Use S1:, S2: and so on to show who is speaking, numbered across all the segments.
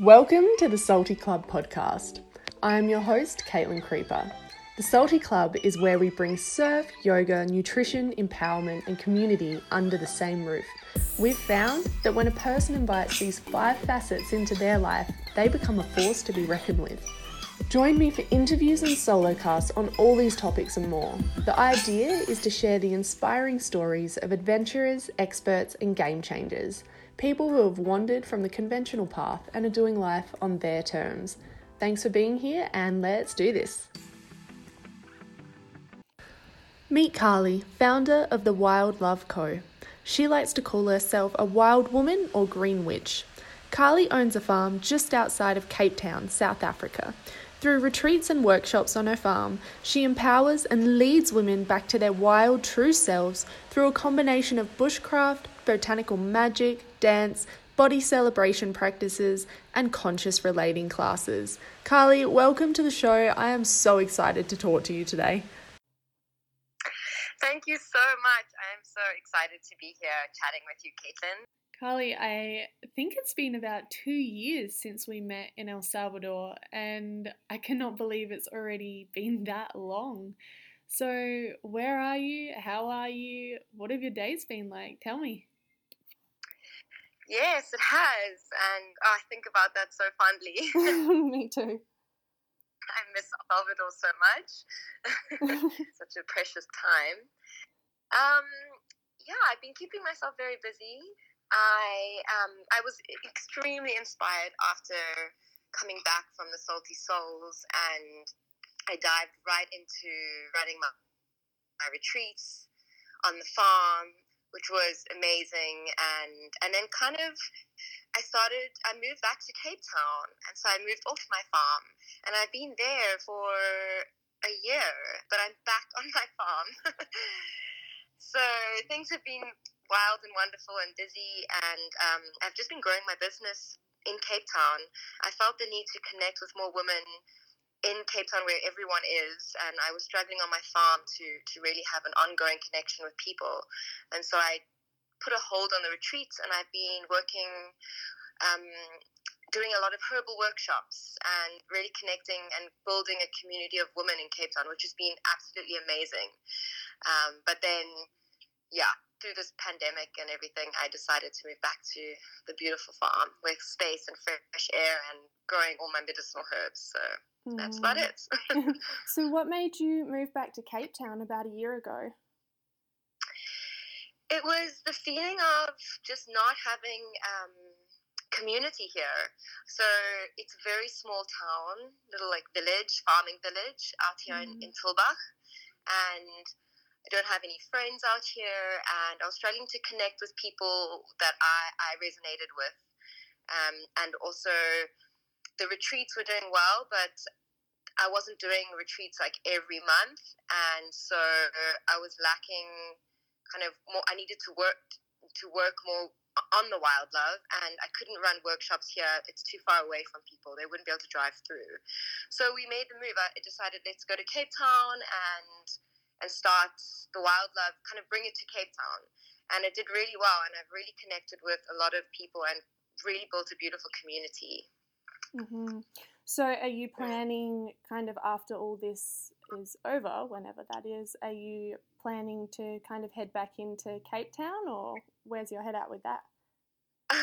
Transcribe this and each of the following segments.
S1: Welcome to the Salty Club podcast. I am your host, Caitlin Creeper. The Salty Club is where we bring surf, yoga, nutrition, empowerment, and community under the same roof. We've found that when a person invites these five facets into their life, they become a force to be reckoned with. Join me for interviews and solo casts on all these topics and more. The idea is to share the inspiring stories of adventurers, experts, and game changers people who have wandered from the conventional path and are doing life on their terms. Thanks for being here, and let's do this. Meet Carly, founder of the Wild Love Co. She likes to call herself a wild woman or green witch. Carly owns a farm just outside of Cape Town, South Africa. Through retreats and workshops on her farm, she empowers and leads women back to their wild, true selves through a combination of bushcraft, botanical magic, dance, body celebration practices, and conscious relating classes. Carly, welcome to the show. I am so excited to talk to you today.
S2: Thank you so much. I am so excited to be here chatting with you, Caitlin.
S1: Carly, I think it's been about two years since we met in El Salvador, and I cannot believe it's already been that long. So, where are you? How are you? What have your days been like? Tell me.
S2: Yes, it has, and oh, I think about that so fondly.
S1: Me too.
S2: I miss El Salvador so much. Such a precious time. Um, yeah, I've been keeping myself very busy. I um, I was extremely inspired after coming back from the Salty Souls, and I dived right into running my, my retreats on the farm which was amazing. And and then kind of I started. I moved back to Cape Town, and so I moved off my farm, and I've been there for a year, but I'm back on my farm. so things have been wild and wonderful and busy, and um, I've just been growing my business in Cape Town. I felt the need to connect with more women in Cape Town where everyone is, and I was struggling on my farm to to really have an ongoing connection with people, and so I put a hold on the retreats, and I've been working. Um, doing a lot of herbal workshops and really connecting and building a community of women in Cape Town, which has been absolutely amazing. Um, but then, yeah, through this pandemic and everything, I decided to move back to the beautiful farm with space and fresh air and growing all my medicinal herbs. So that's about it.
S1: so, what made you move back to Cape Town about a year ago?
S2: It was the feeling of just not having um, community here. So it's a very small town, little like village, farming village out here mm. in, in Tulbagh. And I don't have any friends out here. And I was struggling to connect with people that I, I resonated with. Um, and also, the retreats were doing well, but I wasn't doing retreats like every month, and so I was lacking kind of more. I needed to work to work more on the wild love, and I couldn't run workshops here. It's too far away from people; they wouldn't be able to drive through. So we made the move. I decided let's go to Cape Town and and start the wild love, kind of bring it to Cape Town, and it did really well. And I've really connected with a lot of people and really built a beautiful community.
S1: Mm-hmm. So, are you planning kind of after all this is over, whenever that is, are you planning to kind of head back into Cape Town or where's your head at with that?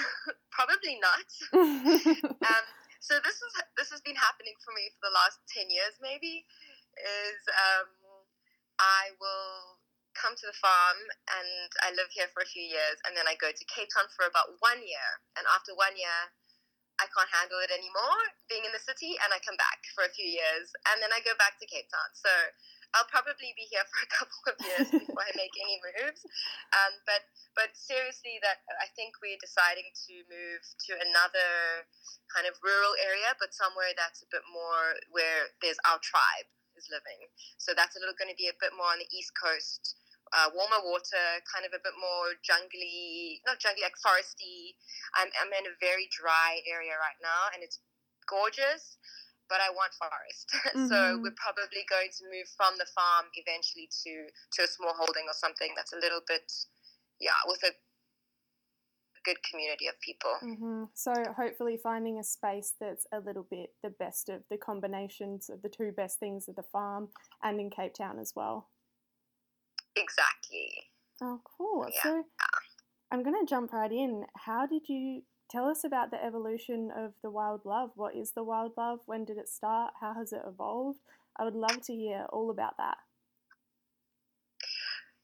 S2: Probably not. um, so this is this has been happening for me for the last ten years, maybe. Is um, I will come to the farm and I live here for a few years, and then I go to Cape Town for about one year, and after one year, I can't handle it anymore being in the city and I come back for a few years and then I go back to Cape Town. So I'll probably be here for a couple of years before I make any moves. Um, but but seriously, that I think we're deciding to move to another kind of rural area, but somewhere that's a bit more where there's our tribe is living. So that's a little going to be a bit more on the east coast uh, warmer water, kind of a bit more jungly, not jungly, like foresty. I'm, I'm in a very dry area right now, and it's gorgeous, but I want forest. Mm-hmm. so we're probably going to move from the farm eventually to to a small holding or something that's a little bit, yeah, with a good community of people.
S1: Mm-hmm. So hopefully finding a space that's a little bit the best of the combinations of the two best things of the farm and in Cape Town as well.
S2: Exactly.
S1: Oh, cool. Yeah. So I'm going to jump right in. How did you tell us about the evolution of the wild love? What is the wild love? When did it start? How has it evolved? I would love to hear all about that.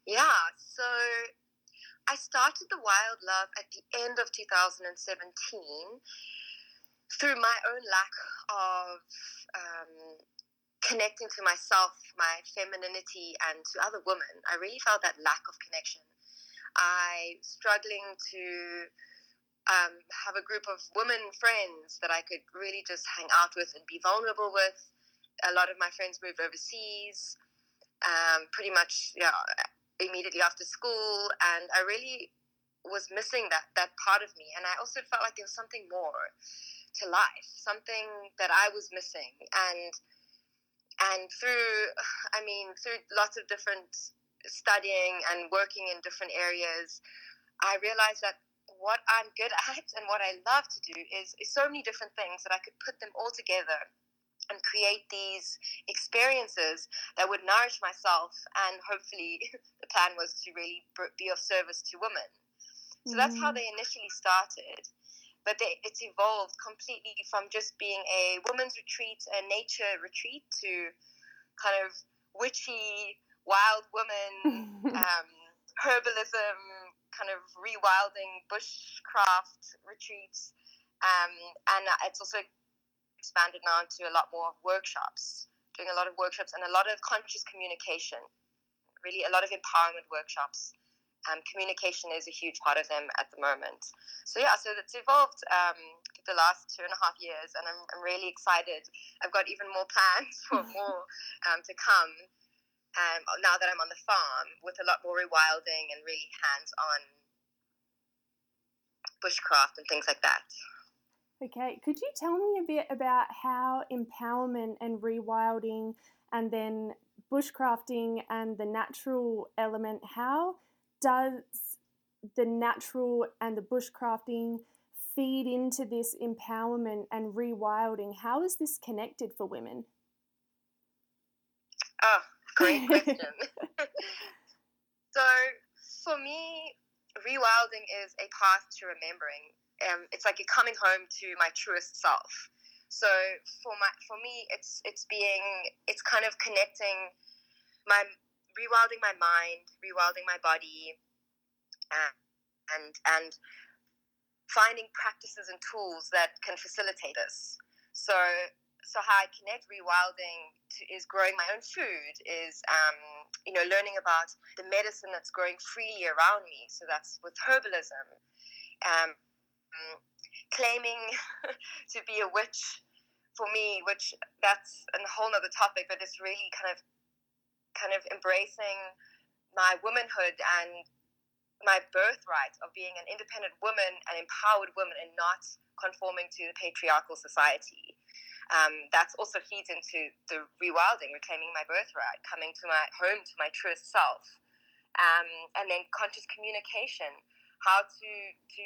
S2: Yeah, so I started the wild love at the end of 2017 through my own lack of um, connecting to myself, my femininity, and to other women. I really felt that lack of connection. I struggling to um, have a group of women friends that I could really just hang out with and be vulnerable with. A lot of my friends moved overseas, um, pretty much yeah, immediately after school, and I really was missing that that part of me. And I also felt like there was something more to life, something that I was missing, and and through, I mean, through lots of different studying and working in different areas, I realized that what I'm good at and what I love to do is, is so many different things that I could put them all together and create these experiences that would nourish myself and hopefully the plan was to really be of service to women so that's how mm. they initially started but they, it's evolved completely from just being a women's retreat, a nature retreat, to kind of witchy, wild woman, um, herbalism, kind of rewilding bushcraft retreats. Um, and it's also expanded now to a lot more workshops, doing a lot of workshops and a lot of conscious communication, really a lot of empowerment workshops um, communication is a huge part of them at the moment. So yeah, so it's evolved um, the last two and a half years, and I'm, I'm really excited. I've got even more plans for more um, to come. Um, now that I'm on the farm, with a lot more rewilding and really hands-on bushcraft and things like that.
S1: Okay, could you tell me a bit about how empowerment and rewilding and then bushcrafting and the natural element, how does the natural and the bushcrafting feed into this empowerment and rewilding? How is this connected for women?
S2: Oh, great question. so, for me, rewilding is a path to remembering. Um, it's like a coming home to my truest self. So for my for me, it's it's being it's kind of connecting my rewilding my mind, rewilding my body, and and, and finding practices and tools that can facilitate this. So so how I connect rewilding to, is growing my own food, is um, you know learning about the medicine that's growing freely around me. So that's with herbalism. Um, claiming to be a witch for me, which that's a whole other topic, but it's really kind of kind of embracing my womanhood and my birthright of being an independent woman, an empowered woman, and not conforming to the patriarchal society. Um, that also feeds into the rewilding, reclaiming my birthright, coming to my home to my truest self, um, and then conscious communication, how to to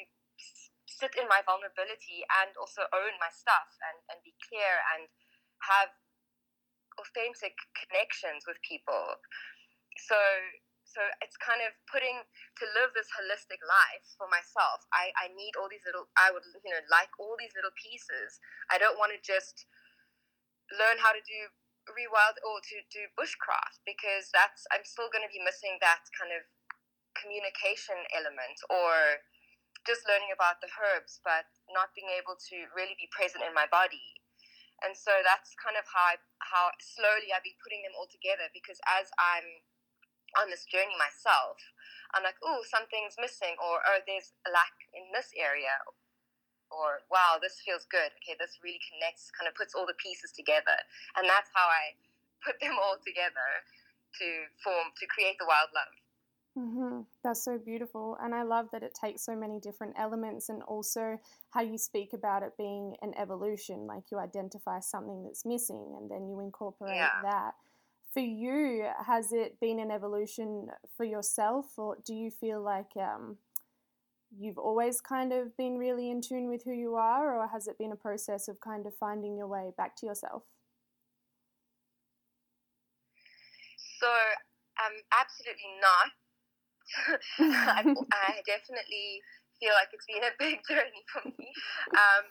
S2: sit in my vulnerability and also own my stuff and, and be clear and have authentic connections with people. So so it's kind of putting to live this holistic life for myself. I, I need all these little I would you know like all these little pieces. I don't want to just learn how to do rewild or to do bushcraft because that's I'm still going to be missing that kind of communication element or just learning about the herbs but not being able to really be present in my body and so that's kind of how I, how slowly I've been putting them all together because as I'm on this journey myself, I'm like, oh, something's missing, or oh, there's a lack in this area, or wow, this feels good. Okay, this really connects, kind of puts all the pieces together, and that's how I put them all together to form to create the wild love.
S1: Mm-hmm. That's so beautiful. And I love that it takes so many different elements and also how you speak about it being an evolution. Like you identify something that's missing and then you incorporate yeah. that. For you, has it been an evolution for yourself, or do you feel like um, you've always kind of been really in tune with who you are, or has it been a process of kind of finding your way back to yourself?
S2: So, um, absolutely not. I, I, definitely feel like it's been a big journey for me. Um,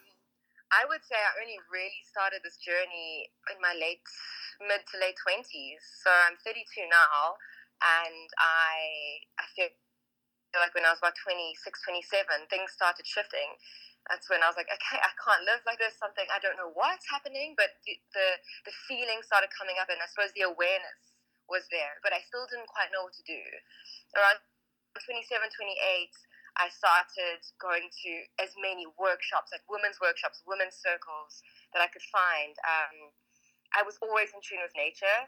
S2: I would say I only really started this journey in my late, mid to late 20s. So I'm 32 now, and I, I feel like when I was about 26, 27, things started shifting. That's when I was like, okay, I can't live like this. Something I don't know what's happening, but the the, the feeling started coming up, and I suppose the awareness was there, but I still didn't quite know what to do. Around 27, 28, I started going to as many workshops, like women's workshops, women's circles that I could find. Um, I was always in tune with nature.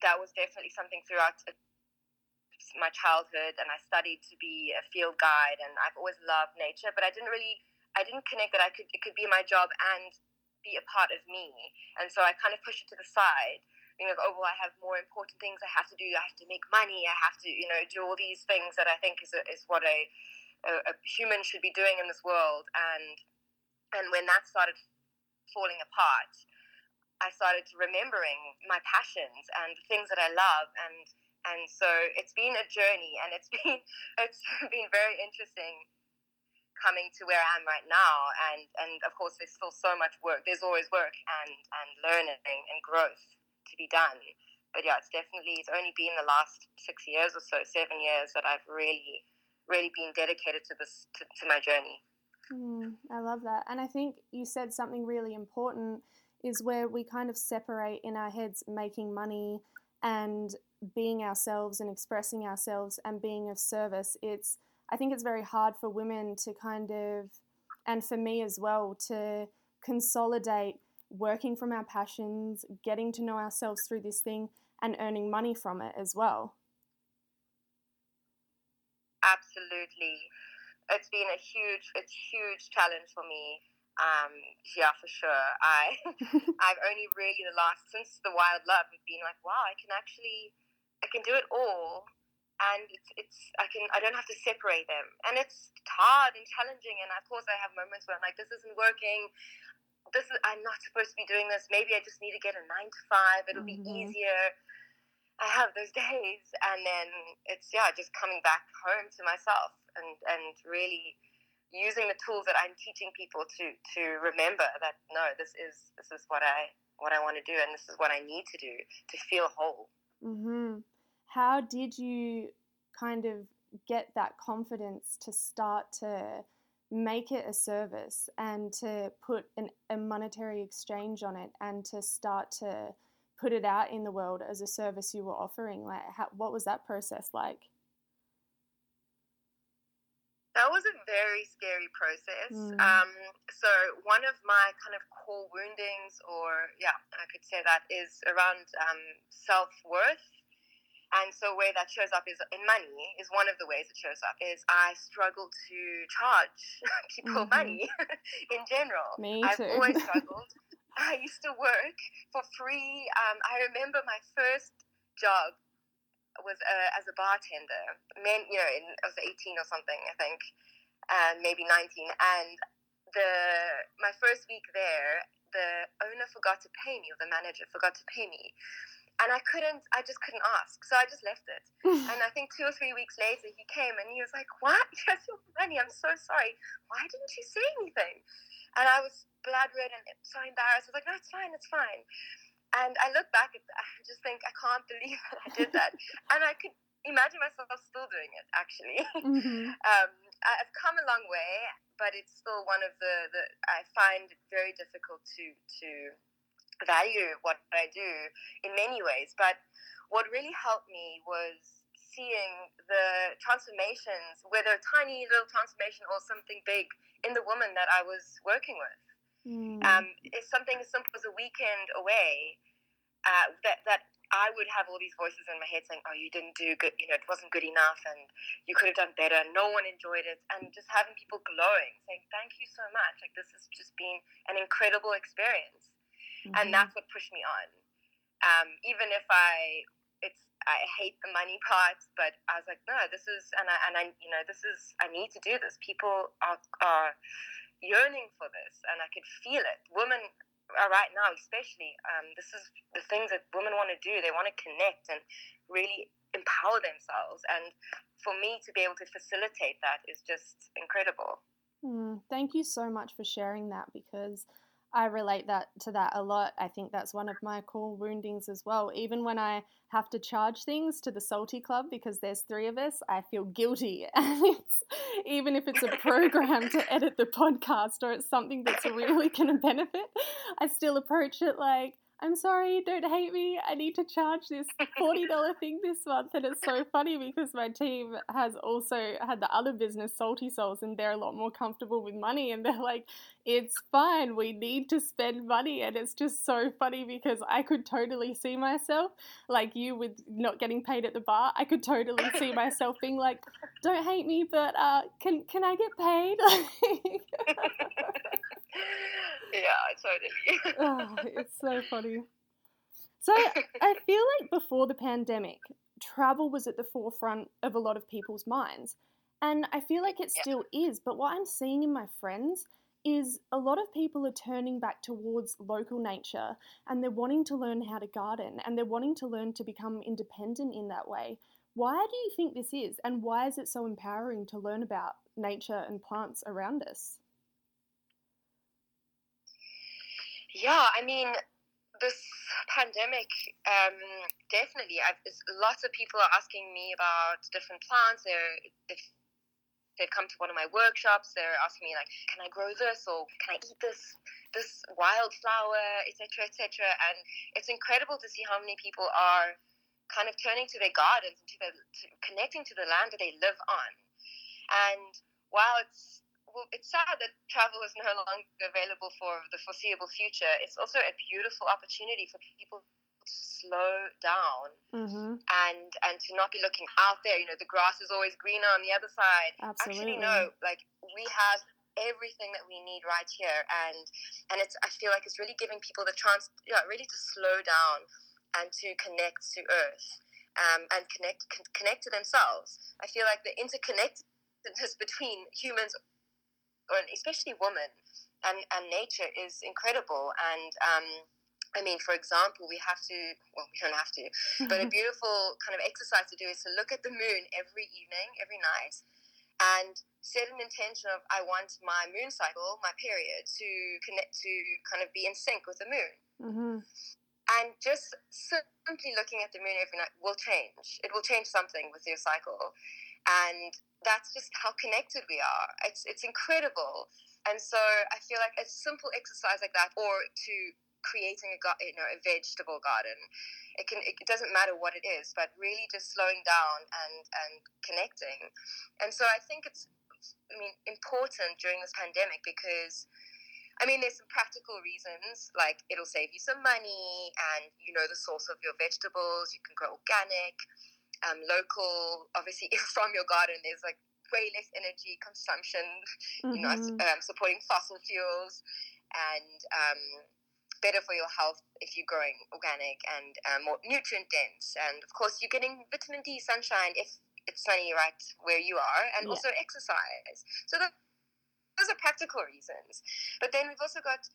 S2: That was definitely something throughout my childhood and I studied to be a field guide and I've always loved nature, but I didn't really I didn't connect that I could it could be my job and be a part of me. And so I kind of pushed it to the side. Being know, oh well, I have more important things I have to do. I have to make money. I have to, you know, do all these things that I think is a, is what a, a, a human should be doing in this world. And and when that started falling apart, I started remembering my passions and things that I love and and so it's been a journey and it's been it's been very interesting coming to where I am right now and and of course there's still so much work there's always work and and learning and growth to be done. But yeah it's definitely it's only been the last six years or so seven years that I've really really been dedicated to this to, to my journey.
S1: Mm, I love that. And I think you said something really important is where we kind of separate in our heads making money and being ourselves and expressing ourselves and being of service. It's I think it's very hard for women to kind of and for me as well to consolidate working from our passions, getting to know ourselves through this thing and earning money from it as well.
S2: Absolutely. It's been a huge it's huge challenge for me um, yeah, for sure. I I've only really the last since the wild love have been like, wow, I can actually I can do it all, and it's it's I can I don't have to separate them, and it's hard and challenging. And of course, I have moments where I'm like, this isn't working. This is I'm not supposed to be doing this. Maybe I just need to get a nine to five. It'll mm-hmm. be easier. I have those days, and then it's yeah, just coming back home to myself and and really using the tools that I'm teaching people to to remember that no, this is this is what I what I want to do, and this is what I need to do to feel whole.
S1: Mm-hmm. How did you kind of get that confidence to start to make it a service and to put an, a monetary exchange on it and to start to put it out in the world as a service you were offering? Like, how, what was that process like?
S2: That was a very scary process. Mm. Um, so one of my kind of core woundings, or yeah, I could say that is around um, self worth. And so way that shows up is in money is one of the ways it shows up is I struggle to charge people mm-hmm. money in general.
S1: Me
S2: I've
S1: too.
S2: always struggled. I used to work for free. Um, I remember my first job was uh, as a bartender. Man, you know, in, I was 18 or something, I think, and maybe 19. And the my first week there, the owner forgot to pay me, or the manager forgot to pay me. And I couldn't, I just couldn't ask. So I just left it. and I think two or three weeks later, he came and he was like, What? That's your money. I'm so sorry. Why didn't you say anything? And I was blood red and so embarrassed. I was like, No, it's fine, it's fine. And I look back at that, I just think, I can't believe that I did that. and I could imagine myself still doing it, actually. Mm-hmm. um, I've come a long way, but it's still one of the, the I find it very difficult to, to value what I do in many ways. But what really helped me was seeing the transformations, whether a tiny little transformation or something big, in the woman that I was working with. Mm. Um, it's something as simple as a weekend away uh, that that I would have all these voices in my head saying, "Oh, you didn't do good. You know, it wasn't good enough, and you could have done better." No one enjoyed it, and just having people glowing, saying, "Thank you so much. Like this has just been an incredible experience," mm-hmm. and that's what pushed me on. Um, even if I, it's I hate the money part, but I was like, no, this is, and I, and I, you know, this is, I need to do this. People are, are yearning for this, and I could feel it. Women uh, right now, especially, um, this is the things that women want to do. They want to connect and really empower themselves. And for me to be able to facilitate that is just incredible.
S1: Mm, thank you so much for sharing that because I relate that to that a lot. I think that's one of my core woundings as well. Even when I have to charge things to the Salty Club because there's three of us, I feel guilty. And even if it's a program to edit the podcast or it's something that's really going to benefit, I still approach it like, I'm sorry, don't hate me. I need to charge this $40 thing this month. And it's so funny because my team has also had the other business, Salty Souls, and they're a lot more comfortable with money. And they're like, it's fine. We need to spend money. And it's just so funny because I could totally see myself, like you with not getting paid at the bar. I could totally see myself being like, don't hate me, but uh, can, can I get paid?
S2: yeah, totally.
S1: oh, ah, it's so funny. So I feel like before the pandemic, travel was at the forefront of a lot of people's minds. And I feel like it still yeah. is. But what I'm seeing in my friends is a lot of people are turning back towards local nature and they're wanting to learn how to garden and they're wanting to learn to become independent in that way. Why do you think this is? And why is it so empowering to learn about nature and plants around us?
S2: Yeah, I mean, this pandemic, um, definitely. I've, lots of people are asking me about different plants. They're, if they've come to one of my workshops, they're asking me like, "Can I grow this?" or "Can I eat this this wildflower?" etc. etc. And it's incredible to see how many people are kind of turning to their gardens and to, the, to connecting to the land that they live on. And while it's well, it's sad that travel is no longer available for the foreseeable future. It's also a beautiful opportunity for people to slow down
S1: mm-hmm.
S2: and and to not be looking out there. You know, the grass is always greener on the other side.
S1: Absolutely.
S2: Actually, no. Like we have everything that we need right here, and and it's I feel like it's really giving people the chance, yeah, really to slow down and to connect to Earth. Um, and connect con- connect to themselves. I feel like the interconnectedness between humans or especially women and, and nature is incredible. And um, I mean, for example, we have to, well, we don't have to, but a beautiful kind of exercise to do is to look at the moon every evening, every night, and set an intention of, I want my moon cycle, my period, to connect, to kind of be in sync with the moon.
S1: Mm-hmm.
S2: And just simply looking at the moon every night will change. It will change something with your cycle. And that's just how connected we are. It's it's incredible. And so I feel like a simple exercise like that, or to creating a you know a vegetable garden, it can it doesn't matter what it is, but really just slowing down and and connecting. And so I think it's I mean important during this pandemic because. I mean, there's some practical reasons, like it'll save you some money, and you know the source of your vegetables. You can grow organic um, local, obviously from your garden, there's like way less energy consumption, mm-hmm. you know, mm-hmm. um, supporting fossil fuels and um, better for your health if you're growing organic and um, more nutrient dense. And of course, you're getting vitamin D, sunshine if it's sunny right where you are, and yeah. also exercise. So the, those are practical reasons. But then we've also got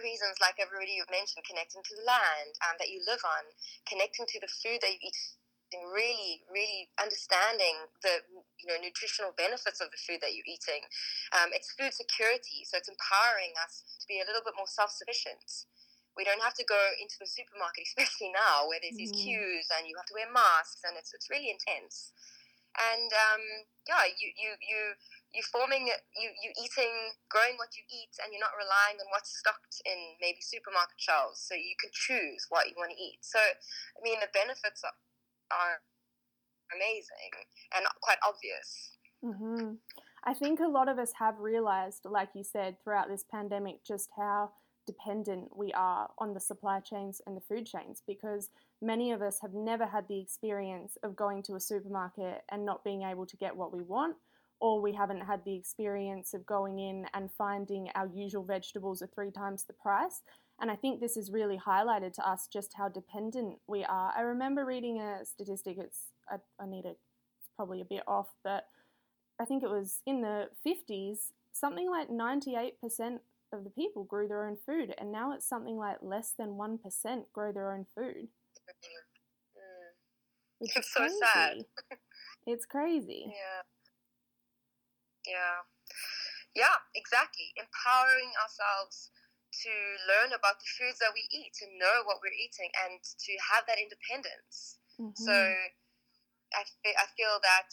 S2: reasons like everybody you've mentioned, connecting to the land um, that you live on, connecting to the food that you eat really, really understanding the you know nutritional benefits of the food that you're eating. Um, it's food security, so it's empowering us to be a little bit more self-sufficient. We don't have to go into the supermarket, especially now where there's these mm. queues and you have to wear masks, and it's it's really intense. And um, yeah, you you you you forming you you eating, growing what you eat, and you're not relying on what's stocked in maybe supermarket shelves. So you can choose what you want to eat. So I mean, the benefits are are amazing and quite obvious.
S1: Mm-hmm. I think a lot of us have realized, like you said, throughout this pandemic, just how dependent we are on the supply chains and the food chains because many of us have never had the experience of going to a supermarket and not being able to get what we want or we haven't had the experience of going in and finding our usual vegetables are three times the price. And I think this has really highlighted to us just how dependent we are. I remember reading a statistic, it's, I, I need it, it's probably a bit off, but I think it was in the 50s, something like 98% of the people grew their own food, and now it's something like less than 1% grow their own food.
S2: Mm.
S1: Which
S2: It's
S1: is
S2: so sad.
S1: It's crazy.
S2: Yeah. Yeah. Yeah, exactly. Empowering ourselves to learn about the foods that we eat, to know what we're eating, and to have that independence. So
S1: Mhm.
S2: I, fe- I feel that,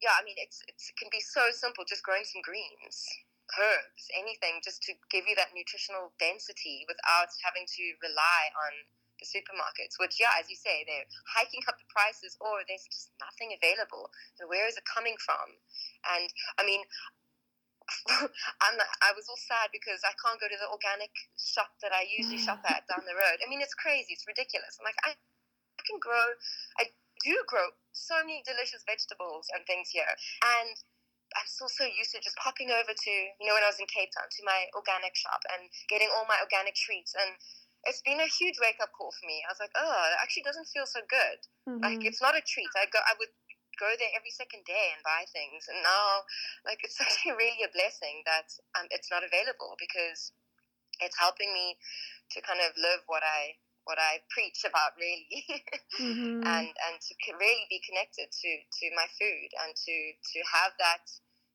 S2: yeah, I mean, it's, it's, it can be so simple just growing some greens, herbs, anything, just to give you that nutritional density without having to rely on the supermarkets, which, yeah, as you say, they're hiking up the prices or there's just nothing available. So where is it coming from? And I mean, I'm, I was all sad because I can't go to the organic shop that I usually shop at down the road. I mean, it's crazy. It's ridiculous. I'm like, I, I can grow, I do grow so many delicious vegetables and things here. And I'm still so used to just popping over to, you know, when I was in Cape Town, to my organic shop and getting all my organic treats. And it's been a huge wake up call for me. I was like, oh, it actually doesn't feel so good. Like,
S1: Mhm.
S2: it's not a treat. I go, I would go there every second day and buy things. And now, like, it's actually really a blessing that um, it's not available because it's helping me to kind of live what I what I preach about really
S1: Mhm.
S2: and and to really be connected to to my food and to to have that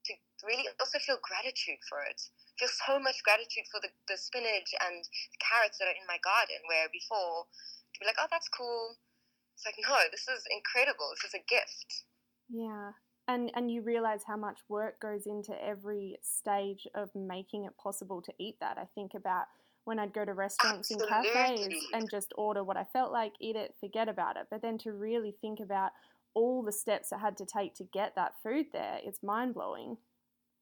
S2: to really also feel gratitude for it feel so much gratitude for the, the spinach and the carrots that are in my garden where before to be like oh that's cool it's like no this is incredible this is a gift
S1: Yeah. And and you realize how much work goes into every stage of making it possible to eat that. I think about when I'd go to restaurants and cafes and just order what I felt like, eat it, forget about it. But then to really think about all the steps I had to take to get that food there, it's mind blowing.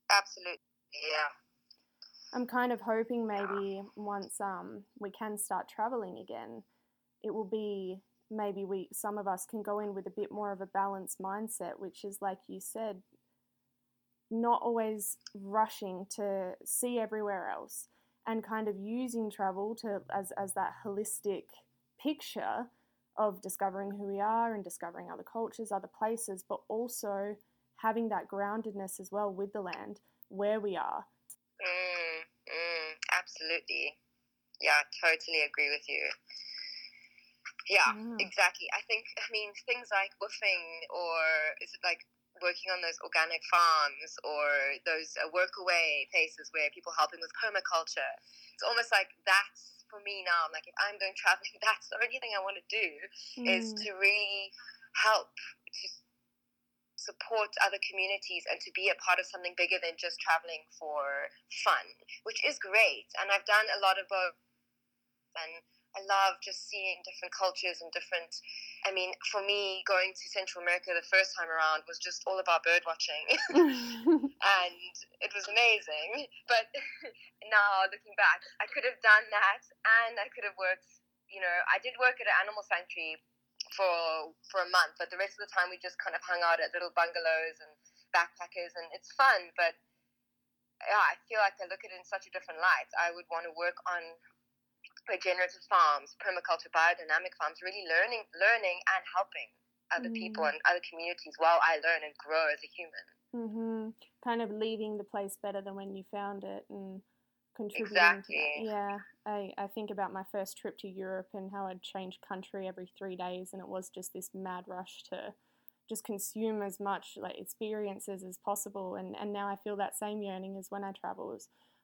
S2: absolutely yeah
S1: I'm kind of hoping maybe once um, we can start traveling again, it will be maybe we some of us can go in with a bit more of a balanced mindset, which is like you said, not always rushing to see everywhere else and kind of using travel to as as that holistic picture of discovering who we are and discovering other cultures, other places, but also having that groundedness as well with the land where we are.
S2: Mm, mm, absolutely. Yeah totally agree with you yeah exactly i think i mean things like WWOOFing or is it like working on those organic farms or those uh, work away places where people helping with permaculture it's almost like that's for me now i'm like if i'm going traveling that's the only thing i want to do is
S1: Mm.
S2: to really help to support other communities and to be a part of something bigger than just traveling for fun, which is great. And I've done a lot of both. And I love just seeing different cultures and different. I mean, for me, going to Central America the first time around was just all about bird watching. and it was amazing. But now looking back, I could have done that and I could have worked, you know, I did work at an animal sanctuary for for a month, but the rest of the time we just kind of hung out at little bungalows and backpackers and it's fun, but yeah, I feel like I look at it in such a different light. I would want to work on regenerative farms, permaculture, biodynamic farms, really learning learning and helping other people
S1: Mm.
S2: and other communities while I learn and grow as a human.
S1: Mm-hmm. Kind of leaving the place better than when you found it and contributing to
S2: Exactly.
S1: Yeah, I, I think about my first trip to Europe and how I'd change country every three days, and it was just this mad rush to just consume as much like experiences as possible. And, and now I feel that same yearning as when I travel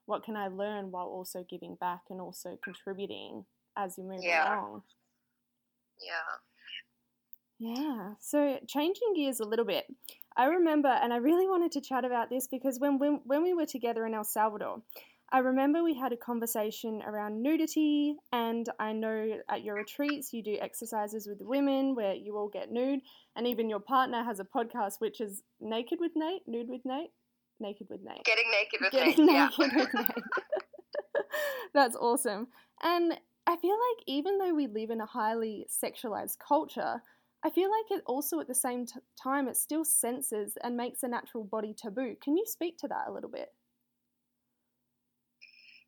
S1: what can I learn while also giving back and also contributing as you move
S2: Yeah.
S1: along.
S2: Yeah.
S1: Yeah. So changing gears a little bit, I remember, and I really wanted to chat about this because when when, when we were together in El Salvador, I remember we had a conversation around nudity, and I know at your retreats you do exercises with women where you all get nude, and even your partner has a podcast which is Naked with Nate, Nude with Nate, Naked with Nate.
S2: Getting naked with
S1: Getting
S2: Nate, yeah.
S1: naked with Nate. That's awesome. And I feel like even though we live in a highly sexualized culture, I feel like it also at the same t- time it still censors and makes a natural body taboo. Can you speak to that a little bit?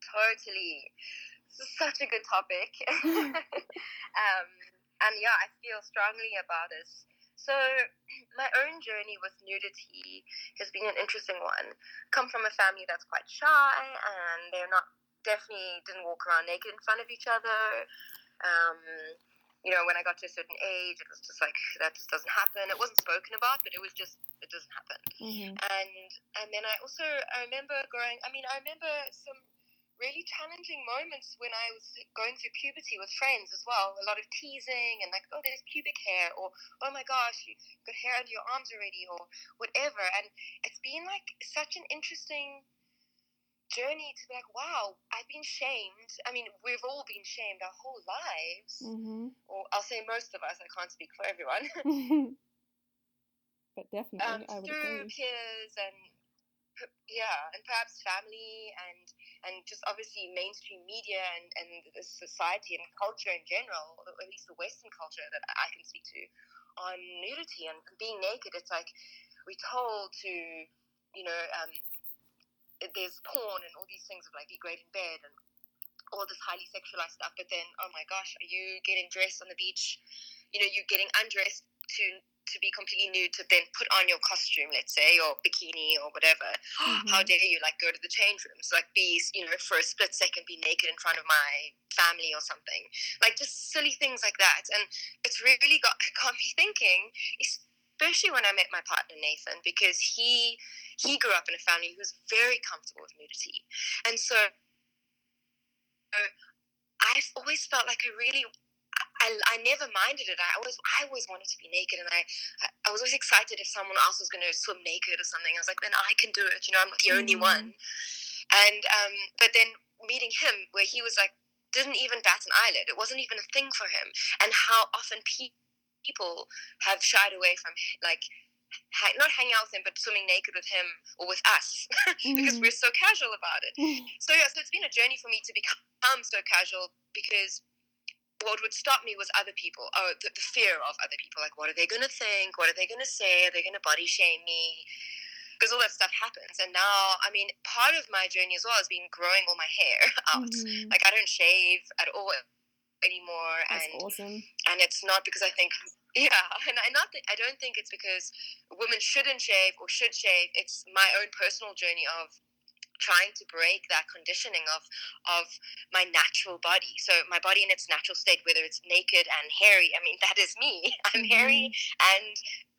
S2: Totally. This is such a good topic. um, and yeah, I feel strongly about this. So, my own journey with nudity has been an interesting one. Come from a family that's quite shy, and they're not definitely didn't walk around naked in front of each other. Um, you know, when I got to a certain age, it was just like that just doesn't happen. It wasn't spoken about, but it was just it doesn't happen. Mm-hmm. And and then I also I remember growing. I mean, I remember some really challenging moments when I was going through puberty with friends as well. A lot of teasing and like, oh, there's pubic hair, or oh my gosh, you got hair under your arms already, or whatever. And it's been like such an interesting journey to be like, wow, I've been shamed. I mean, we've all been shamed our whole lives. Mm-hmm. Or I'll say most of us, I can't speak for everyone.
S1: but definitely, um,
S2: through peers and yeah, and perhaps family and and just obviously mainstream media and and society and culture in general, at least the Western culture that I can speak to, on nudity and being naked. It's like we're told to, you know, um, there's porn and all these things of like be great in bed and all this highly sexualized stuff. But then, oh my gosh, are you getting dressed on the beach? You know, you're getting undressed to to be completely nude to then put on your costume, let's say, or bikini or whatever. Mm-hmm. How dare you like go to the change rooms, like be you know for a split second be naked in front of my family or something, like just silly things like that. And it's really got got me thinking, especially when I met my partner Nathan, because he he grew up in a family who was very comfortable with nudity. And so I've always felt like I really I, I never minded it. I always I always wanted to be naked, and I I was always excited if someone else was going to swim naked or something. I was like, then I can do it. You know, I'm not the only mm-hmm. one. And um, but then meeting him, where he was like, didn't even bat an eyelid. It wasn't even a thing for him. And how often people have shied away from like not hang out with him, but swimming naked with him or with us because mm. we're so casual about it. so yeah, so it's been a journey for me to become so casual because what would stop me was other people, or the, the fear of other people. Like, what are they going to think? What are they going to say? Are they going to body shame me? Because all that stuff happens. And now, I mean, part of my journey as well has been growing all my hair out. Mm-hmm. Like, I don't shave at all anymore.
S1: That's
S2: and,
S1: awesome.
S2: And it's not because I think yeah, and I not th- I don't think it's because women shouldn't shave or should shave. It's my own personal journey of trying to break that conditioning of of my natural body. So my body in its natural state, whether it's naked and hairy. I mean, that is me. I'm mm-hmm. hairy and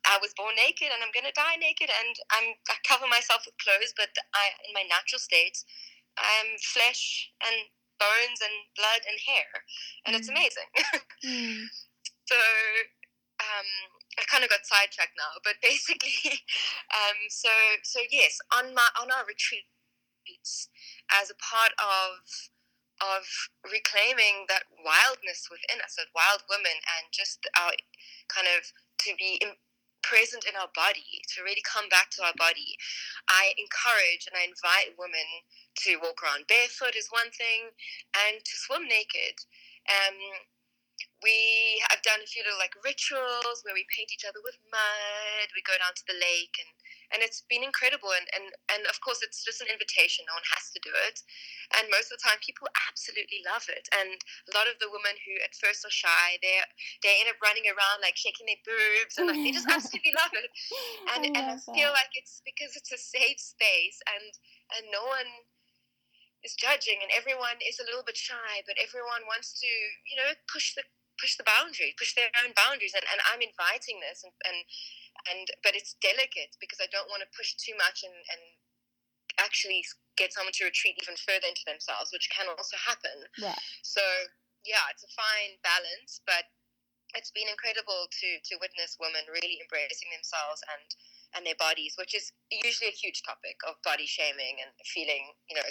S2: I was born naked and I'm gonna die naked and I'm I cover myself with clothes, but I in my natural state, I'm flesh and bones and blood and hair, and mm-hmm. it's amazing. mm. So um, I kind of got sidetracked now, but basically, um, so so yes, on my on our as a part of of reclaiming that wildness within us, that wild women, and just our kind of to be in, present in our body, to really come back to our body. I encourage and I invite women to walk around barefoot is one thing, and to swim naked. Um, we have done a few little like rituals where we paint each other with mud we go down to the lake and and it's been incredible. And and, and of course it's just an invitation. No one has to do it. And most of the time people absolutely love it. And a lot of the women who at first are shy they they end up running around like shaking their boobs and like they just absolutely love it. And I, and I feel like it's because it's a safe space and and no one is judging. And everyone is a little bit shy but everyone wants to you know push the push the boundaries, push their own boundaries. And, and I'm inviting this, and, and and but it's delicate because I don't want to push too much and, and actually get someone to retreat even further into themselves, which can also happen.
S1: Yeah.
S2: So yeah, it's a fine balance, but it's been incredible to to witness women really embracing themselves and and their bodies, which is usually a huge topic of body shaming and feeling, you know,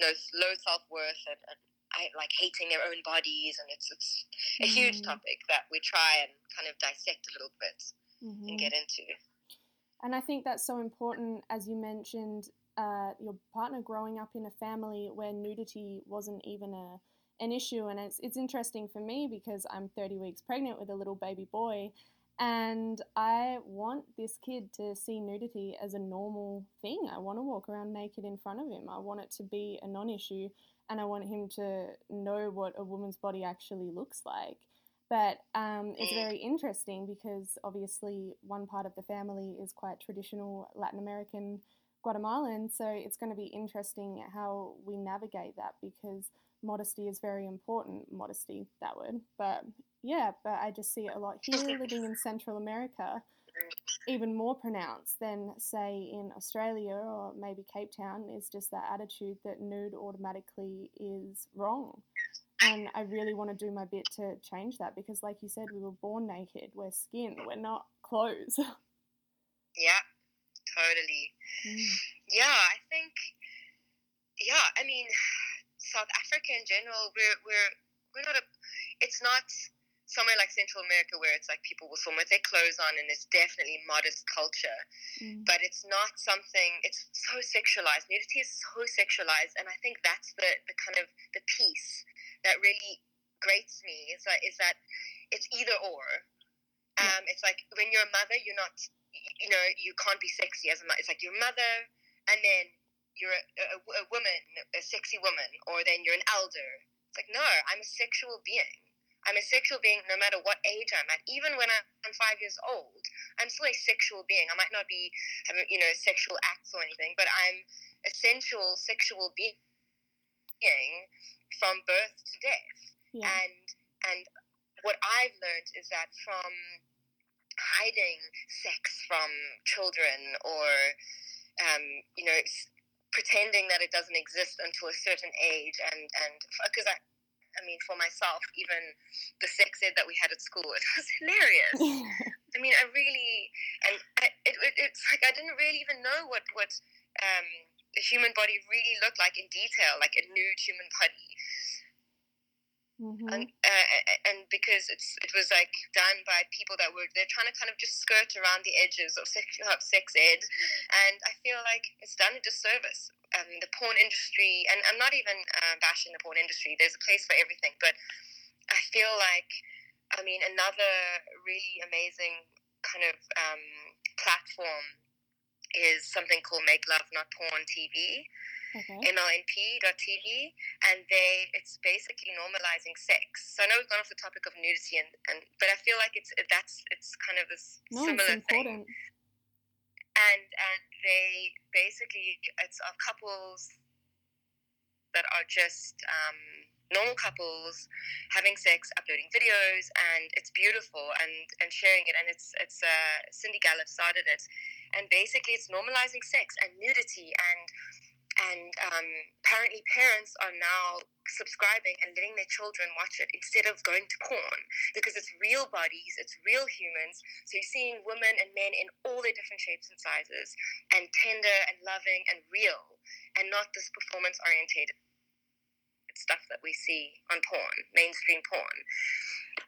S2: no low self worth and, and I, like hating their own bodies, and it's it's a huge mm. topic that we try and kind of dissect a little bit mm-hmm. and get into.
S1: And I think that's so important, as you mentioned, uh, your partner growing up in a family where nudity wasn't even a an issue, and it's it's interesting for me because I'm 30 weeks pregnant with a little baby boy, And I want this kid to see nudity as a normal thing. I want to walk around naked in front of him. I want it to be a non issue and I want him to know what a woman's body actually looks like. But um, it's very interesting because obviously one part of the family is quite traditional Latin American Guatemalan, so it's going to be interesting how we navigate that because modesty is very important. Modesty, that word. But yeah, but I just see it a lot here living in Central America, even more pronounced than, say, in Australia or maybe Cape Town, is just that attitude that nude automatically is wrong. And I really want to do my bit to change that because, like you said, we were born naked. We're skin, we're not clothes.
S2: Yeah, totally. Mm. Yeah, I think, yeah, I mean, South Africa in general, we're, we're, we're not a, it's not somewhere like Central America where it's like people will swim with their clothes on and it's definitely modest culture, mm. but it's not something. It's so sexualized. Nudity is so sexualized, and I think that's the the kind of the piece that really grates me is that is that it's either or. Um, It's like when you're a mother, you're not. You know, you can't be sexy as a mother. It's like you're a mother, and then you're a, a, a woman, a sexy woman, or then you're an elder. It's like no, I'm a sexual being I'm a sexual being no matter what age I'm at. Even when I'm five years old, I'm still a sexual being. I might not be having, you know, sexual acts or anything, but I'm a sensual sexual being from birth to death. Yeah. And and what I've learned is that from hiding sex from children or um, you know pretending that it doesn't exist until a certain age and and because I I mean, for myself, even the sex ed that we had at school, it was hilarious. I mean, I really, and I, it, it, it's like I didn't really even know what what um, the human body really looked like in detail, like a nude human body. Mm-hmm. And, uh, and because it's it was like done by people that were they're trying to kind of just skirt around the edges of sex, of sex ed, and I feel like it's done a disservice. Um, the porn industry, and I'm not even uh, bashing the porn industry. There's a place for everything, but I feel like, I mean, another really amazing kind of um, platform is something called Make Love Not Porn TV okay. MLNP.tv, and they it's basically normalizing sex. So I know we've gone off the topic of nudity, and, and but I feel like it's that's it's kind of this no, similar thing. And and they basically it's of couples that are just um, normal couples having sex, uploading videos, and it's beautiful and and sharing it. And it's it's uh, Cindy Gallop started it, and basically it's normalizing sex and nudity and and um, apparently parents are now subscribing and letting their children watch it instead of going to porn because it's real bodies it's real humans. So you're seeing women and men in all their different shapes and sizes and tender and loving and real and not this performance orientated stuff that we see on porn mainstream porn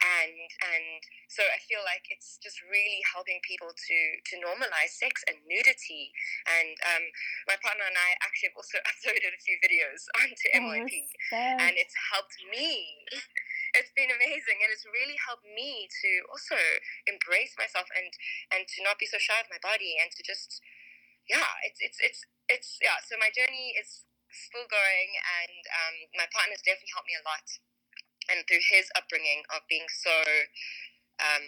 S2: and and so I feel like it's just really helping people to to normalize sex and nudity. And um, my partner and I actually have also uploaded a few videos onto MYP, and it's helped me. It's been amazing, and it's really helped me to also embrace myself and and to not be so shy of my body, and to just yeah, it's it's it's it's yeah. So my journey is still going, and um, my partner's definitely helped me a lot and through his upbringing of being so um,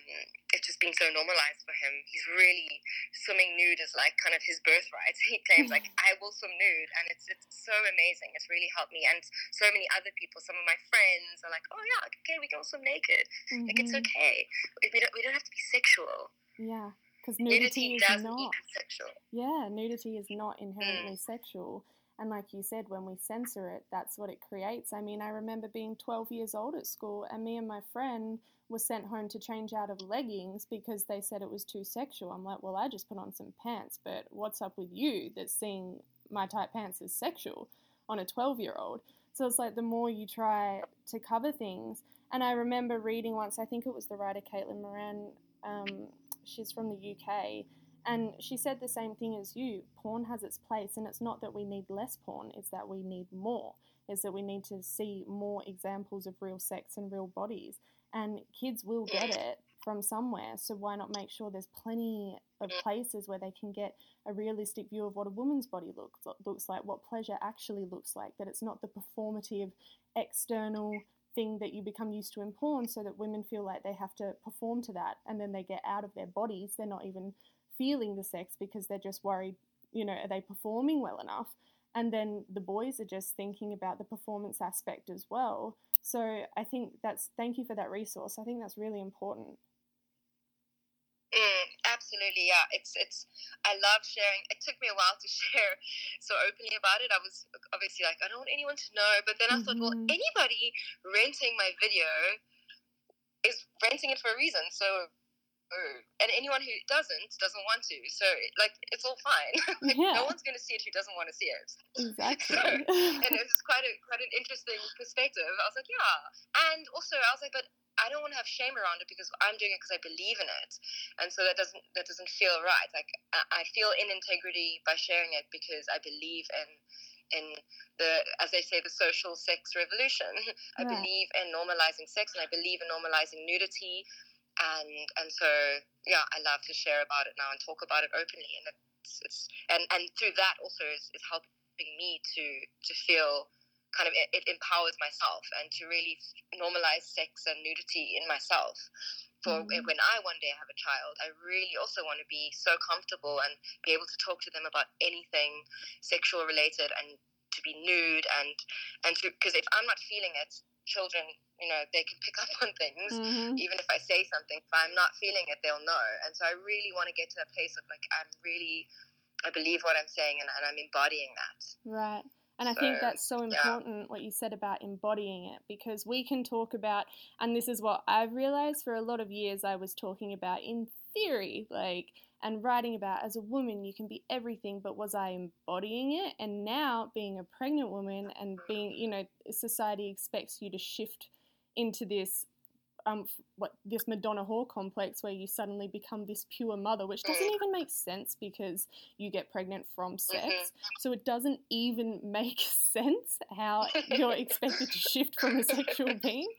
S2: it's just been so normalized for him. He's really swimming nude is like kind of his birthright. He claims like I will swim nude, and it's it's so amazing. It's really helped me, and so many other people. Some of my friends are like, "Oh yeah, okay, we can swim naked. Mm-hmm. Like it's mm-hmm. okay. We don't we don't have to be sexual."
S1: Yeah, because nudity, nudity, is not sexual. Yeah, nudity is not inherently mm. sexual. And like you said, when we censor it, that's what it creates. I mean, I remember being 12 years old at school, and me and my friend were sent home to change out of leggings because they said it was too sexual. I'm like, well, I just put on some pants, but what's up with you that's seeing my tight pants as sexual on a 12 year old? So it's like the more you try to cover things. And I remember reading once, I think it was the writer Caitlin Moran, um, she's from the UK, and she said the same thing as you porn has its place, and it's not that we need less porn, it's that we need more. Is that we need to see more examples of real sex and real bodies. And kids will get it from somewhere. So why not make sure there's plenty of
S2: Mm.
S1: places where they can get a realistic view of what a woman's body looks looks like, what pleasure actually looks like, that it's not the performative external thing that you become used to in porn so that women feel like they have to perform to that and then they get out of their bodies, they're not even feeling the sex because they're just worried, you know, are they performing well enough? And then the boys are just thinking about the performance aspect as well. So I think that's thank you for that resource. I think that's really important.
S2: Mm, absolutely, yeah. It's it's. I love sharing. It took me a while to share so openly about it. I was obviously like, I don't want anyone to know. But then I thought, well,
S1: Mhm.
S2: anybody renting my video is renting it for a reason. So, and anyone who doesn't doesn't want to. So, like, it's all fine. like,
S1: Yeah.
S2: No one's going to see it who doesn't want to see it.
S1: Exactly.
S2: and it was quite a quite an interesting perspective. I was like, yeah, and also I was like, but I don't want to have shame around it because I'm doing it because I believe in it, and so that doesn't that doesn't feel right. Like I, I feel in integrity by sharing it because I believe in in the as they say the social sex revolution. I
S1: Right.
S2: believe in normalizing sex and I believe in normalizing nudity. And and so yeah, I love to share about it now and talk about it openly, and it's, it's and and through that also is, is helping me to to feel kind of it, it empowers myself and to really normalize sex and nudity in myself for
S1: Mhm.
S2: when I one day have a child I really also want to be so comfortable and be able to talk to them about anything sexual related and to be nude and and because if I'm not feeling it children you know they can pick up on things
S1: hmm
S2: even if I say something, if I'm not feeling it, they'll know. And so I really want to get to a place of like, I'm really, I believe what I'm saying and, and I'm embodying that.
S1: Right. And I think that's so
S2: yeah.
S1: important what you said about embodying it because we can talk about, and this is what I've realized for a lot of years I was talking about in theory, like, and writing about as a woman, you can be everything, but was I embodying it? And now, being a pregnant woman and being, you know, society expects you to shift into this um, what this Madonna whore complex where you suddenly become this pure mother, which doesn't
S2: Mm.
S1: even make sense because you get pregnant from sex.
S2: Mhm.
S1: So it doesn't even make sense how you're expected to shift from a sexual being.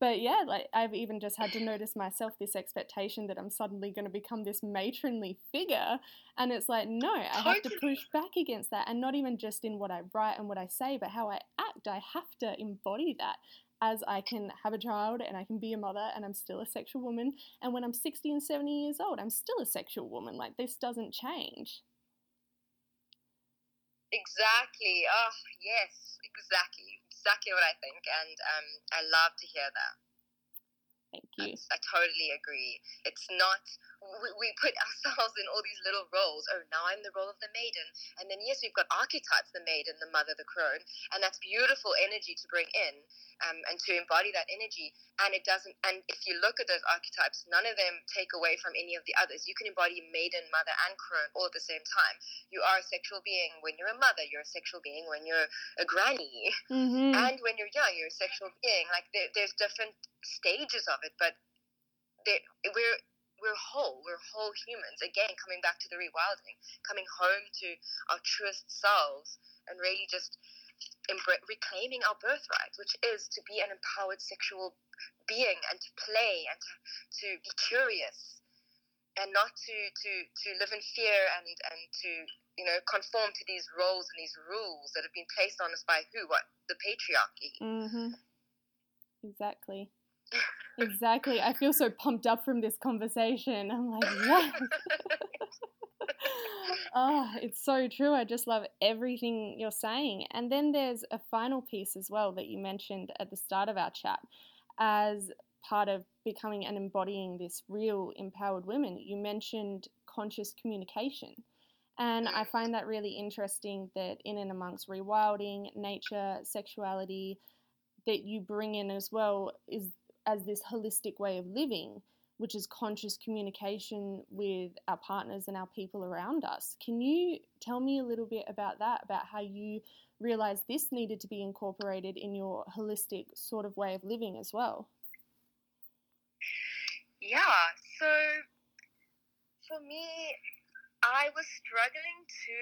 S1: But yeah, like I've even just had to notice myself this expectation that I'm suddenly going to become this matronly figure. And it's like, no, I have to push back against that. And not even just in what I write and what I say, but how I act. I have to embody that as I can have a child and I can be a mother and I'm still a sexual woman. And when I'm 60 and 70 years old, I'm still a sexual woman. Like this doesn't change.
S2: Exactly. Oh, yes, exactly. Exactly what I think. And um, I love to hear that.
S1: Thank you.
S2: That's- I totally agree. It's not, we, we put ourselves in all these little roles. Oh, now I'm the role of the maiden. And then, yes, we've got archetypes the maiden, the mother, the crone. And that's beautiful energy to bring in um, and to embody that energy. And it doesn't, and if you look at those archetypes, none of them take away from any of the others. You can embody maiden, mother, and crone all at the same time. You are a sexual being when you're a mother, you're a sexual being when you're a granny.
S1: Mm-hmm.
S2: And when you're young, you're a sexual being. Like there, there's different stages of it, but we're we're whole. We're whole humans. Again, coming back to the rewilding, coming home to our truest selves, and really just embra- reclaiming our birthright, which is to be an empowered sexual being and to play and to, to be curious and not to, to, to live in fear and, and to you know conform to these roles and these rules that have been placed on us by who what the patriarchy
S1: Mm-hmm. Exactly. Exactly. I feel so pumped up from this conversation. I'm like, yes. oh, ah, it's so true. I just love everything you're saying. And then there's a final piece as well that you mentioned at the start of our chat as part of becoming and embodying this real empowered women. You mentioned conscious communication. And I find that really interesting that in and amongst rewilding, nature, sexuality, that you bring in as well is as this holistic way of living, which is conscious communication with our partners and our people around us. Can you tell me a little bit about that, about how you realized this needed to be incorporated in your holistic sort of way of living as well?
S2: Yeah, so for me, I was struggling to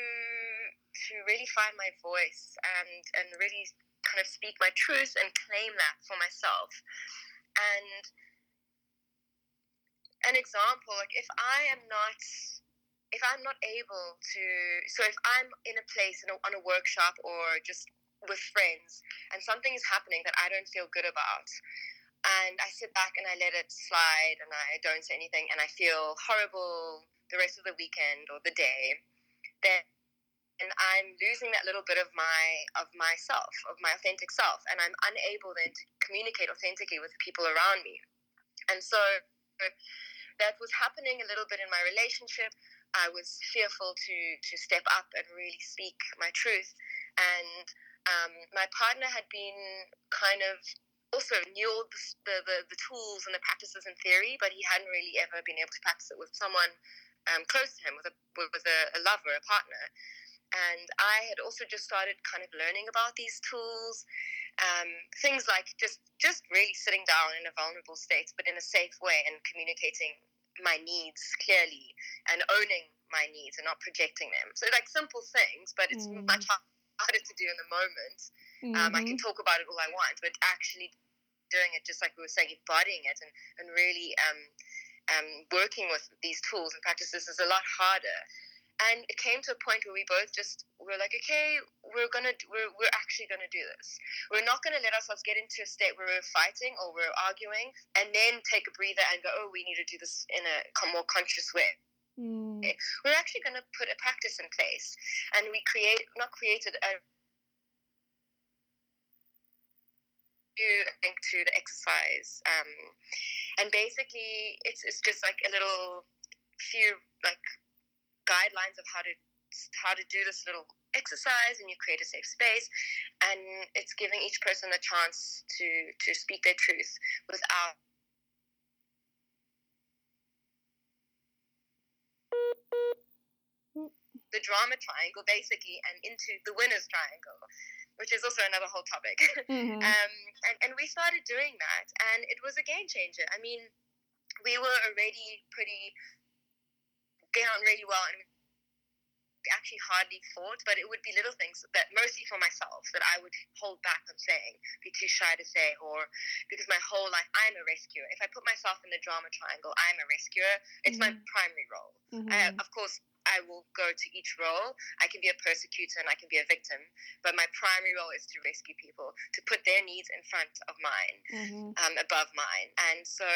S2: to really find my voice and and really kind of speak my truth and claim that for myself. And an example, like if I am not if I'm not able to, so if I'm in a place in a, on a workshop or just with friends and something is happening that I don't feel good about, and I sit back and I let it slide and I don't say anything and I feel horrible the rest of the weekend or the day, then and I'm losing that little bit of my of myself, of my authentic self, and I'm unable then to communicate authentically with the people around me. And so that was happening a little bit in my relationship. I was fearful to to step up and really speak my truth, and um, my partner had been kind of also knew all the, the, the, tools and the practices in theory, but he hadn't really ever been able to practice it with someone um, close to him, with a with a, a lover, a partner. And I had also just started kind of learning about these tools, um, things like just just really sitting down in a vulnerable state, but in a safe way, and communicating my needs clearly and owning my needs and not projecting them. So like simple things, but it's mm. much harder to do in the moment. Mm-hmm. Um, I can mm-hmm. talk about it all I want, but actually doing it, just like we were saying, embodying it and, and really um, um, working with these tools and practices is a lot harder. And it came to a point where we both just were like, okay, we're gonna, we're, we're actually gonna do this. We're not gonna let ourselves get into a state where we're fighting or we're arguing, and then take a breather and go, oh, we need to do this in a more conscious way. Mm. We're actually going to put a practice in place, and we create not created a link to the exercise, um, and basically it's it's just like a little few like guidelines of how to how to do this little exercise and you create a safe space. And it's giving each person the chance to to speak their truth without the drama triangle basically and into the winner's triangle which is also another whole topic. Mm-hmm. um, and, and we started doing that and it was a game changer. I mean we were already pretty on really well and actually hardly thought, but it would be little things that mostly for myself that I would hold back on saying, be too shy to say, or because my whole life I'm a rescuer. If I put myself in the drama triangle, I'm a rescuer. It's mm-hmm. my primary role. Mm-hmm. I, of course, I will go to each role. I can be a persecutor and I can be a victim, but my primary role is to rescue people, to put their needs in front of mine, mm-hmm. um, above mine. And so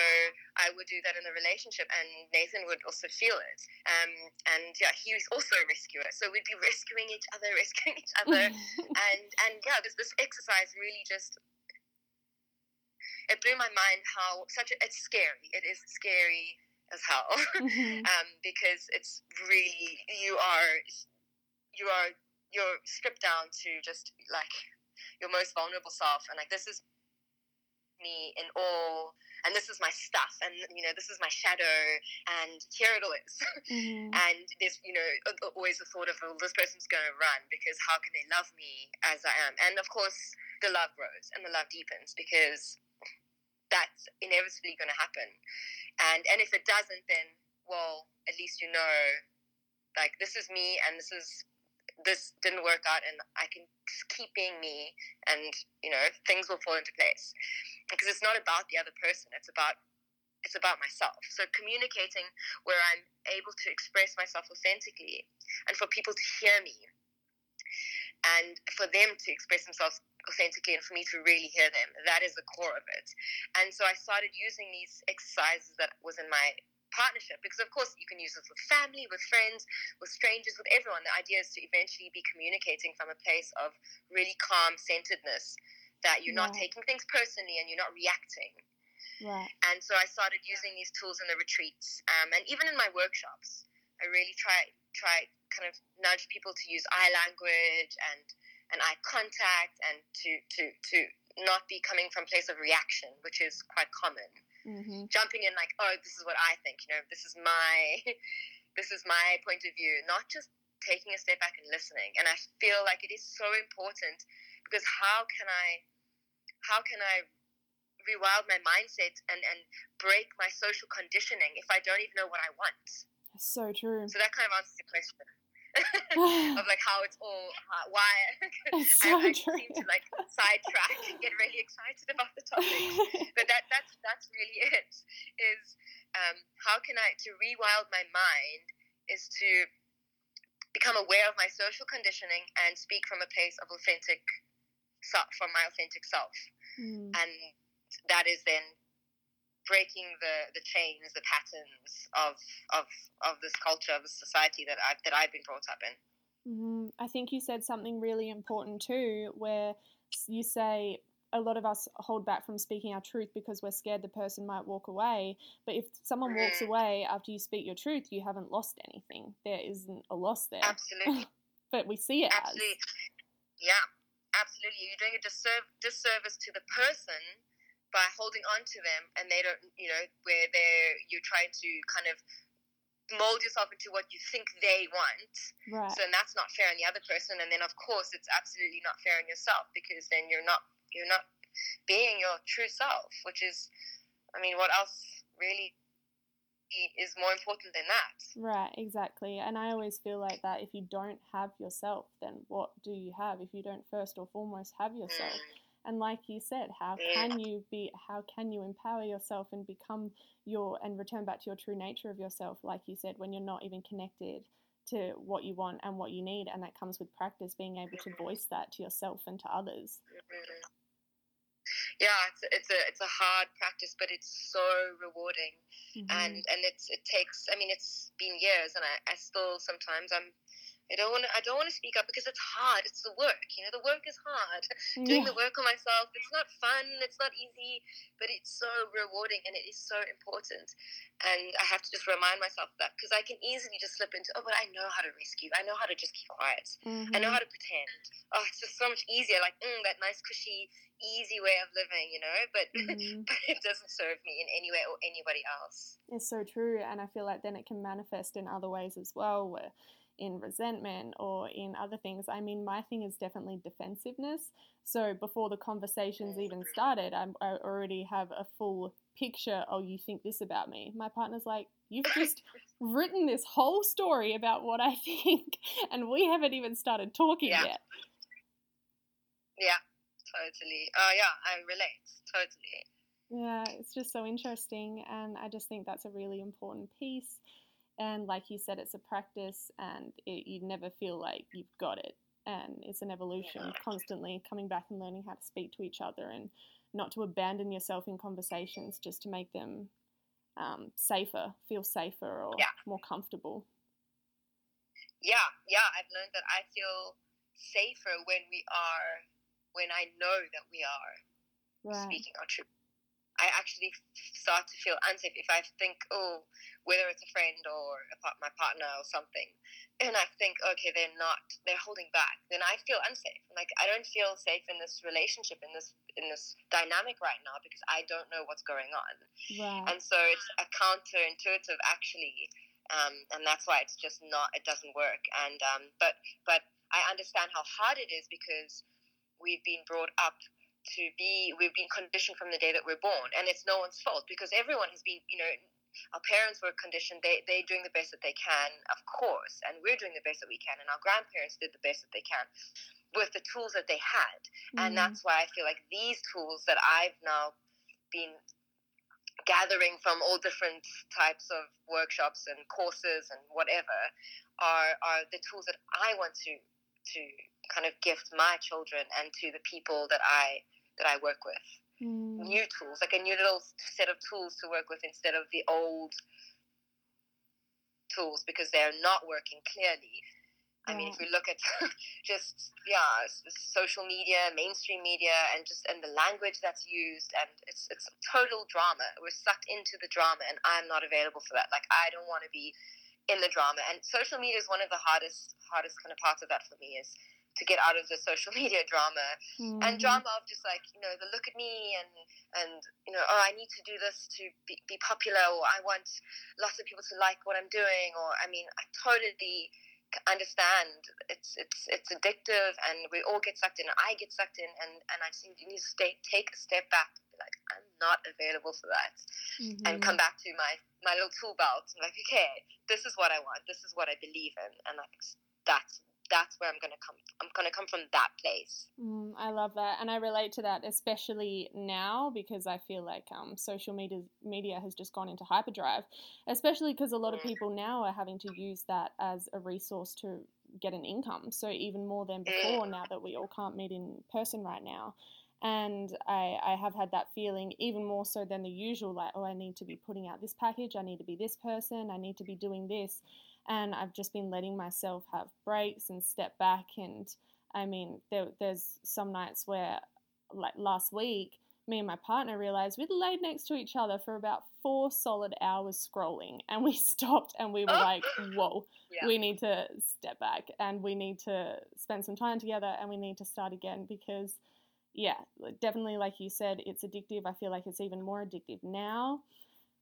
S2: I would do that in the relationship, and Nathan would also feel it. Um, and yeah, he was also a rescuer, so we'd be rescuing each other, rescuing each other, and and yeah, this this exercise really just it blew my mind how such a, it's scary. It is scary as hell. Mm-hmm. um, because it's really you are you are you're stripped down to just like your most vulnerable self. And like this is me in all and this is my stuff. And you know this is my shadow. And here it is. Mm-hmm. and there's you know always the thought of well, this person's going to run because how can they love me as i am? And of course the love grows and the love deepens because that's inevitably going to happen. And and if it doesn't then well at least you know like this is me and this is this didn't work out and i can keep being me and you know things will fall into place. Because it's not about the other person it's about it's about myself. So communicating where i'm able to express myself authentically and for people to hear me and for them to express themselves authentically and for me to really hear them. That is the core of it. And so I started using these exercises that was in my partnership because of course you can use this with family with friends with strangers with everyone the idea is to eventually be communicating from a place of really calm centeredness that you're not taking things personally and you're not reacting
S1: right.
S2: and so i started using these tools in the retreats um, and even in my workshops i really try try kind of nudge people to use I language and and eye contact and to to to not be coming from place of reaction, which is quite common. Mm-hmm. Jumping in like, oh, this is what I think. You know, this is my this is my point of view. Not just taking a step back and listening. And I feel like it is so important because how can I how can I rewild my mindset and, and break my social conditioning if I don't even know what I want?
S1: So true.
S2: So that kind of answers the question. of like how it's all uh, why
S1: so
S2: I, I seem to like sidetrack and get really excited about the topic. but that that's that's really it. Is um, how can I to rewild my mind is to become aware of my social conditioning and speak from a place of authentic self, from my authentic self,
S1: Mm.
S2: and that is then breaking the, the chains, the patterns of of of this culture, of this society that I've that I've been brought up in.
S1: Mhm. I think you said something really important too, where you say a lot of us hold back from speaking our truth because we're scared the person might walk away. But if someone walks
S2: Mhm.
S1: away after you speak your truth, you haven't lost anything. There isn't a loss there.
S2: Absolutely.
S1: But we see it
S2: Absolutely. Yeah, absolutely. You're doing a disserv- disservice to the person by holding on to them and they don't, you know, where they're, you're trying to kind of mold yourself into what you think they want.
S1: Right.
S2: So then that's not fair on the other person. And then, of course, it's absolutely not fair on yourself because then you're not, you're not being your true self, which is, I mean, what else really is more important than that?
S1: Right, exactly. And I always feel like that if you don't have yourself, then what do you have? If you don't first or foremost have yourself.
S2: Mm.
S1: And like you said, how
S2: Yeah.
S1: can you be how can you empower yourself and become your and return back to your true nature of yourself, like you said, when you're not even connected to what you want and what you need and that comes with practice being able to voice that to yourself and to others.
S2: Mhm. Yeah, it's a, it's a it's a hard practice, but it's so rewarding,
S1: Mhm.
S2: and and it's it takes. I mean, it's been years, and I, I still sometimes I'm. I don't want to. I don't want to speak up because it's hard. It's the work. You know, the work is hard. Doing
S1: Yeah.
S2: the work on myself. It's not fun. It's not easy, but it's so rewarding and it is so important. And I have to just remind myself of that because I can easily just slip into, oh, but I know how to rescue. I know how to just keep quiet. I know
S1: Mhm.
S2: how to pretend. Oh, it's just so much easier. Like, mm, that nice, cushy, easy way of living, you know? But,
S1: Mhm.
S2: but it doesn't serve me in any way or anybody else.
S1: It's so true, and I feel like then it can manifest in other ways as well, where in resentment or in other things. I mean, my thing is definitely defensiveness. So before the conversations mm. even started, I'm, I already have a full picture. Oh, you think this about me? My partner's like, you've just written this whole story about what I think, and we haven't even started talking
S2: Yeah.
S1: yet.
S2: Yeah, totally. Oh, yeah, I relate. Totally.
S1: Yeah, it's just so interesting, and I just think that's a really important piece. And like you said, it's a practice, and it, you never feel like you've got it. And it's an evolution, constantly coming back and learning how to speak to each other, and not to abandon yourself in conversations just to make them um, safer, feel safer, or
S2: Yeah.
S1: more comfortable.
S2: Yeah, yeah, I've learned that I feel safer when we are, when I know that we are
S1: Right.
S2: speaking our truth. I actually start to feel unsafe if I think, oh, whether it's a friend or a part, my partner or something, and I think, okay, they're not, they're holding back, then I feel unsafe. Like I don't feel safe in this relationship, in this in this dynamic right now because I don't know what's going on,
S1: Right.
S2: and so it's a counterintuitive actually, um, and that's why it's just not, it doesn't work. And um, but but I understand how hard it is because we've been brought up to be we've been conditioned from the day that we're born and it's no one's fault because everyone has been you know our parents were conditioned they, they're doing the best that they can of course and we're doing the best that we can and our grandparents did the best that they can with the tools that they had and
S1: Mhm.
S2: that's why i feel like these tools that i've now been gathering from all different types of workshops and courses and whatever are are the tools that i want to to kind of gift my children and to the people that i that i work with
S1: Mm.
S2: new tools, like a new little set of tools to work with instead of the old tools because they're not working clearly. I mean, if we look at just yeah, social media, mainstream media, and just and the language that's used, and it's it's total drama. We're sucked into the drama, and I'm not available for that. Like I don't want to be in the drama, and social media is one of the hardest hardest kind of parts of that for me is to get out of the social media drama. And
S1: Mhm.
S2: drama of just like you know the look at me and and you know oh I need to do this to be, be popular or I want lots of people to like what I'm doing or I mean I totally understand. It's it's it's addictive and we all get sucked in. I get sucked in and and I need, you need to stay take a step back and be like I'm not available for that and
S1: Mhm.
S2: come back to my my little tool belt. And like okay this is what I want. This is what I believe in. And like that's that's where I'm gonna come. I'm gonna come from that place.
S1: Mm, I love that, and I relate to that, especially now because I feel like um, social media media has just gone into hyperdrive, especially because a lot of mm. people now are having to use that as a resource to get an income. So even more than before, mm. now that we all can't meet in person right now. And I, I have had that feeling even more so than the usual, like, oh, I need to be putting out this package, I need to be this person, I need to be doing this and I've just been letting myself have breaks and step back. And I mean, there, there's some nights where, like last week, me and my partner realized we'd laid next to each other for about four solid hours scrolling, and we stopped and we were like, "Whoa, yeah. we need to step back and we need to spend some time together and we need to start again because." Yeah, definitely, like you said, it's addictive. I feel like it's even more addictive now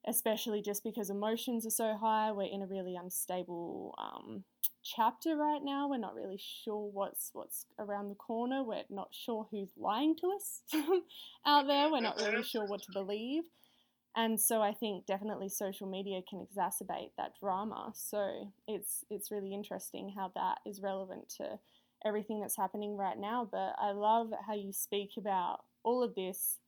S1: especially just because emotions are so high. We're in a really unstable um, chapter right now. We're not really sure what's what's around the corner. We're not sure who's lying to us out there. We're not really sure what to believe. And so I think definitely social media can exacerbate that drama. So it's it's really interesting how that is relevant to everything that's happening right now. But I love how you speak about all of this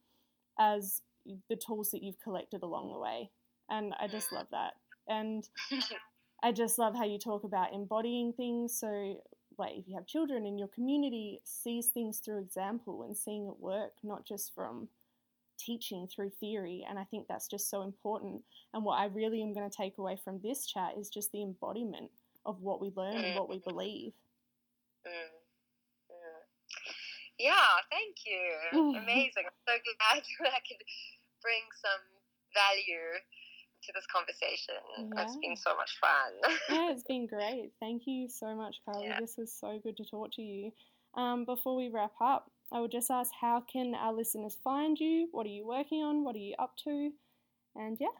S1: as the tools that you've collected along the way. And I just love that. And I just love how you talk about embodying things. So, like, if you have children in your community, sees things through example and seeing it work, not just from teaching through theory. And I think that's just so important. And what I really am going to take away from this chat is just the embodiment of what we learn and what we believe.
S2: Mm. Yeah, thank you. Amazing. I'm so glad I could bring some value to this conversation. Yeah. It's been so much fun.
S1: yeah, it's been great. Thank you so much, Carly. Yeah. This was so good to talk to you. Um, before we wrap up, I would just ask how can our listeners find you? What are you working on? What are you up to? And yeah.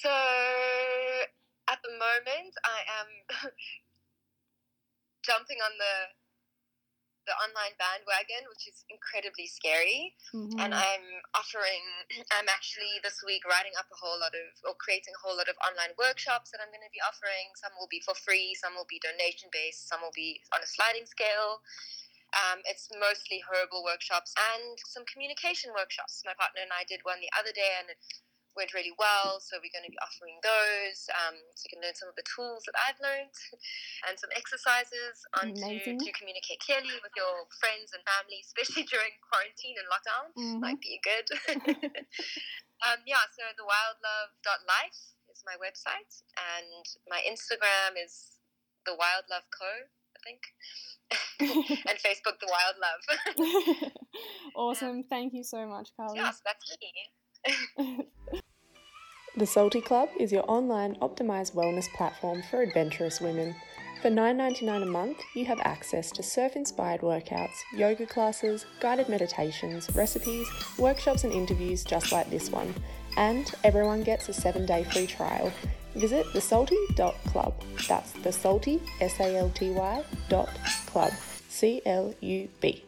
S2: So at the moment, I am jumping on the the online bandwagon, which is incredibly scary. Mm-hmm. And I'm offering, I'm actually this week writing up a whole lot of, or creating a whole lot of online workshops that I'm going to be offering. Some will be for free, some will be donation based, some will be on a sliding scale. Um, it's mostly herbal workshops and some communication workshops. My partner and I did one the other day, and went really well. So we're going to be offering those. Um, so you can learn some of the tools that I've learned and some exercises on to, to communicate clearly with your friends and family, especially during quarantine and lockdown. Mm-hmm. Might be good. um, yeah, so the wildlove.life is my website and my Instagram is the wildlove co. I think. and Facebook, The Wild Love.
S1: awesome. Thank you so much, Carly.
S2: Yes, that's me.
S3: The Salty Club is your online optimized wellness platform for adventurous women. For $9.99 a month, you have access to surf inspired workouts, yoga classes, guided meditations, recipes, workshops, and interviews just like this one. And everyone gets a seven day free trial. Visit thesalty.club. That's the salty, S A L T Y, dot club. C L U B.